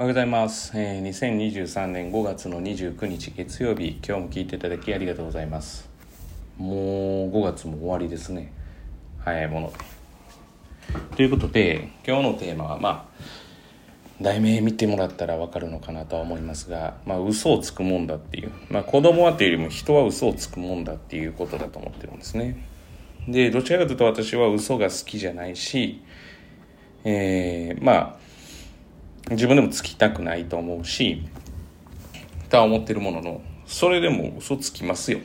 おはようございます、えー、2023年5月の29日月曜日。今日も聞いていただきありがとうございます。もう5月も終わりですね。早いもので。ということで今日のテーマはまあ題名見てもらったら分かるのかなとは思いますが、まあ、嘘をつくもんだっていう、まあ、子供はというよりも人は嘘をつくもんだっていうことだと思ってるんですね。でどちらかというと私は嘘が好きじゃないしえー、まあ自分でもつきたくないと思うしとは思ってるもののそれでも嘘つきますよ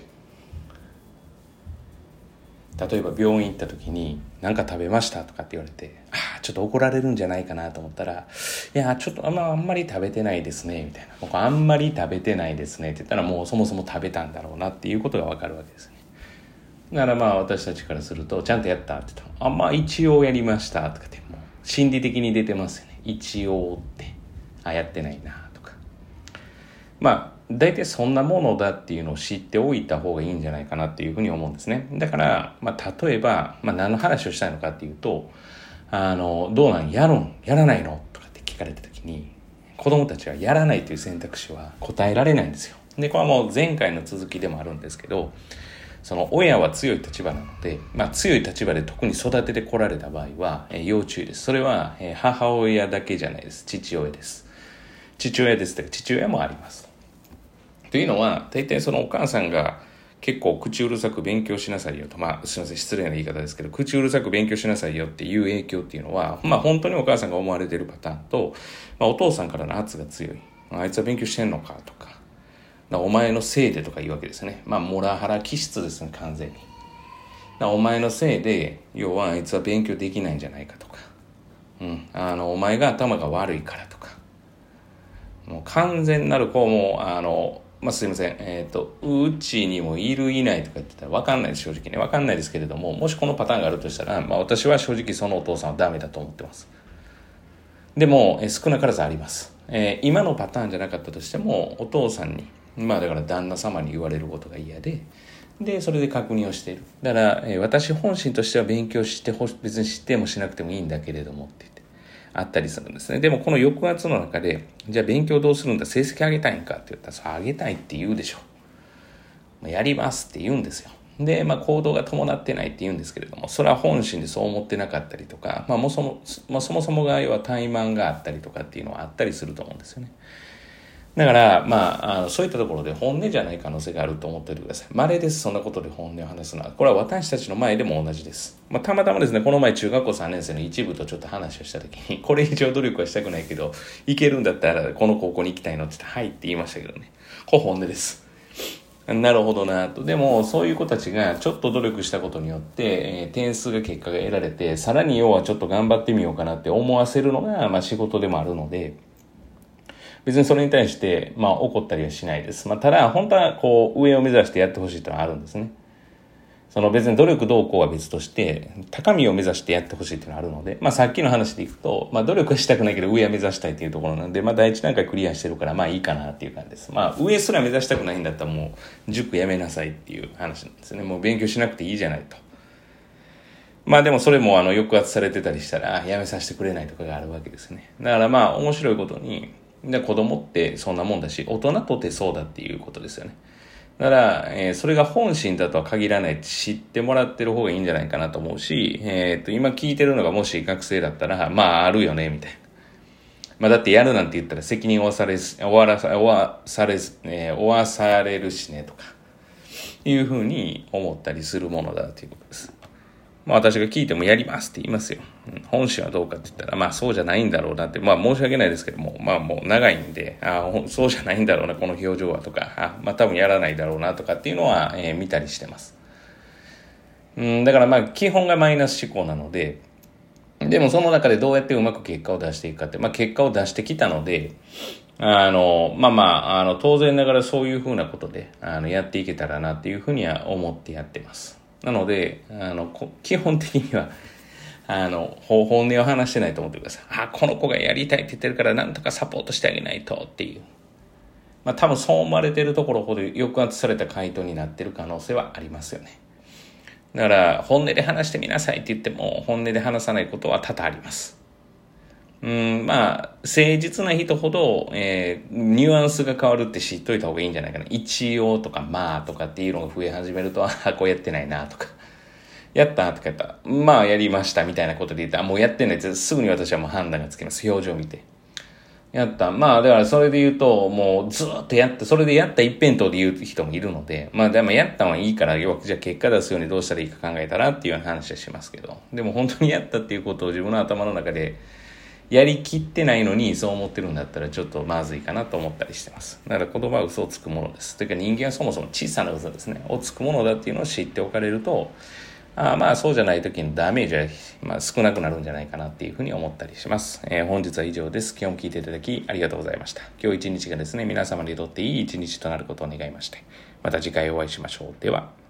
例えば病院行った時に「何か食べました?」とかって言われて「ああちょっと怒られるんじゃないかな」と思ったら「いやちょっとあんまあんまり食べてないですね」みたいな「僕あんまり食べてないですね」って言ったらもうそもそも食べたんだろうなっていうことが分かるわけですねだからまあ私たちからすると「ちゃんとやった?」って言ったら「あまあ一応やりました」とかってもう心理的に出てますよね一応って。あやってないなとか。まあ大体そんなものだっていうのを知っておいた方がいいんじゃないかなっていうふうに思うんですね。だから、まあ、例えば、まあ、何の話をしたいのかっていうとあのどうなんやるんやらないのとかって聞かれた時に子供たちはやらないという選択肢は答えられないんですよ。でこれはもう前回の続きでもあるんですけどその親は強い立場なので、まあ、強い立場で特に育ててこられた場合は、えー、要注意です。それは、えー、母親だけじゃないです。父親です。父親ですとか父親もあります。というのは、大体そのお母さんが結構口うるさく勉強しなさいよと、まあすみません、失礼な言い方ですけど、口うるさく勉強しなさいよっていう影響っていうのは、まあ本当にお母さんが思われてるパターンと、まあ、お父さんからの圧が強い。あいつは勉強してんのかとか、お前のせいでとか言うわけですね。まあ、モラハラ気質ですね、完全に。お前のせいで、要はあいつは勉強できないんじゃないかとか。うん。あの、お前が頭が悪いからとか。もう完全なる、こう、もう、あの、まあ、すいません。えっ、ー、と、うちにもいるいないとか言ってたら分かんないです、正直ね。分かんないですけれども、もしこのパターンがあるとしたら、まあ、私は正直そのお父さんはダメだと思ってます。でも、え少なからずあります。えー、今のパターンじゃなかったとしても、お父さんに、まあだから旦那様に言われることが嫌で、で、それで確認をしている。だから、えー、私本心としては勉強してほ、別に知ってもしなくてもいいんだけれどもって言って、あったりするんですね。でもこの抑圧の中で、じゃあ勉強どうするんだ？成績上げたいんかって言ったら、そう上げたいって言うでしょ。まあ、やりますって言うんですよ。で、まあ行動が伴ってないって言うんですけれども、それは本心でそう思ってなかったりとか、まあもそも、まあ、そもそもが要は怠慢があったりとかっていうのはあったりすると思うんですよね。だから、まあ、あのそういったところで本音じゃない可能性があると思っておいてください。稀です、そんなことで本音を話すのは。これは私たちの前でも同じです。まあ、たまたまですね、この前中学校3年生の一部とちょっと話をしたときに、これ以上努力はしたくないけど、行けるんだったらこの高校に行きたいのって言って、はいって言いましたけどね。これ本音です。なるほどなと。でも、そういう子たちがちょっと努力したことによって、えー、点数が結果が得られて、さらに要はちょっと頑張ってみようかなって思わせるのが、まあ仕事でもあるので、別にそれに対して、まあ、怒ったりはしないです。まあ、ただ、本当は、こう、上を目指してやってほしいというのはあるんですね。その別に努力どうこうは別として、高みを目指してやってほしいっていうのはあるので、まあ、さっきの話でいくと、まあ、努力はしたくないけど、上を目指したいっていうところなんで、まあ、第一段階クリアしてるから、まあ、いいかなっていう感じです。まあ、上すら目指したくないんだったら、もう、塾やめなさいっていう話なんですね。もう勉強しなくていいじゃないと。まあでもそれもあの抑圧されてたりしたらやめさせてくれないとかがあるわけですね。だからまあ面白いことにで子供ってそんなもんだし、大人とてそうだっていうことですよね。だから、えー、それが本心だとは限らないって知ってもらってる方がいいんじゃないかなと思うし、えっ、ー、と、今聞いてるのがもし学生だったら、まああるよね、みたいな。まあだってやるなんて言ったら責任を負わされ、終わらさ、終わされ、えー、負わされるしね、とか、いうふうに思ったりするものだということです。まあ私が聞いてもやりますって言いますよ。本心はどうかって言ったら、まあそうじゃないんだろうなって、まあ申し訳ないですけども、まあもう長いんで、あそうじゃないんだろうな、この表情はとか、あまあ多分やらないだろうなとかっていうのは、えー、見たりしてます。うん、だからまあ基本がマイナス思考なので、でもその中でどうやってうまく結果を出していくかって、まあ結果を出してきたので、あの、まあまあ、あの、当然ながらそういうふうなことで、あの、やっていけたらなっていうふうには思ってやってます。なので、あの、基本的には、あの、本音を話してないと思ってください。あ、この子がやりたいって言ってるから、なんとかサポートしてあげないとっていう。まあ多分そう思われてるところほど抑圧された回答になってる可能性はありますよね。だから、本音で話してみなさいって言っても、本音で話さないことは多々あります。うん、まあ、誠実な人ほど、えー、ニュアンスが変わるって知っといた方がいいんじゃないかな。一応とか、まあとかっていうのが増え始めると、ああ、こうやってないなとか。やったとか言った、まあやりましたみたいなことで言ったら、もうやってないってすぐに私はもう判断がつきます。表情を見て。やった。まあ、だからそれで言うと、もうずっとやって、それでやった一辺倒で言う人もいるので、まあでもやったのはいいから、要はじゃあ結果出すようにどうしたらいいか考えたらっていう話はしますけど、でも本当にやったっていうことを自分の頭の中でやりきってないのにそう思ってるんだったらちょっとまずいかなと思ったりしてます。だから言葉は嘘をつくものです。というか人間はそもそも小さな嘘ですね。をつくものだっていうのを知っておかれると、あまあそうじゃない時にダメージは、まあ、少なくなるんじゃないかなっていうふうに思ったりします。えー、本日は以上です。今日も聞いていただきありがとうございました。今日一日がですね、皆様にとっていい一日となることを願いまして、また次回お会いしましょう。では。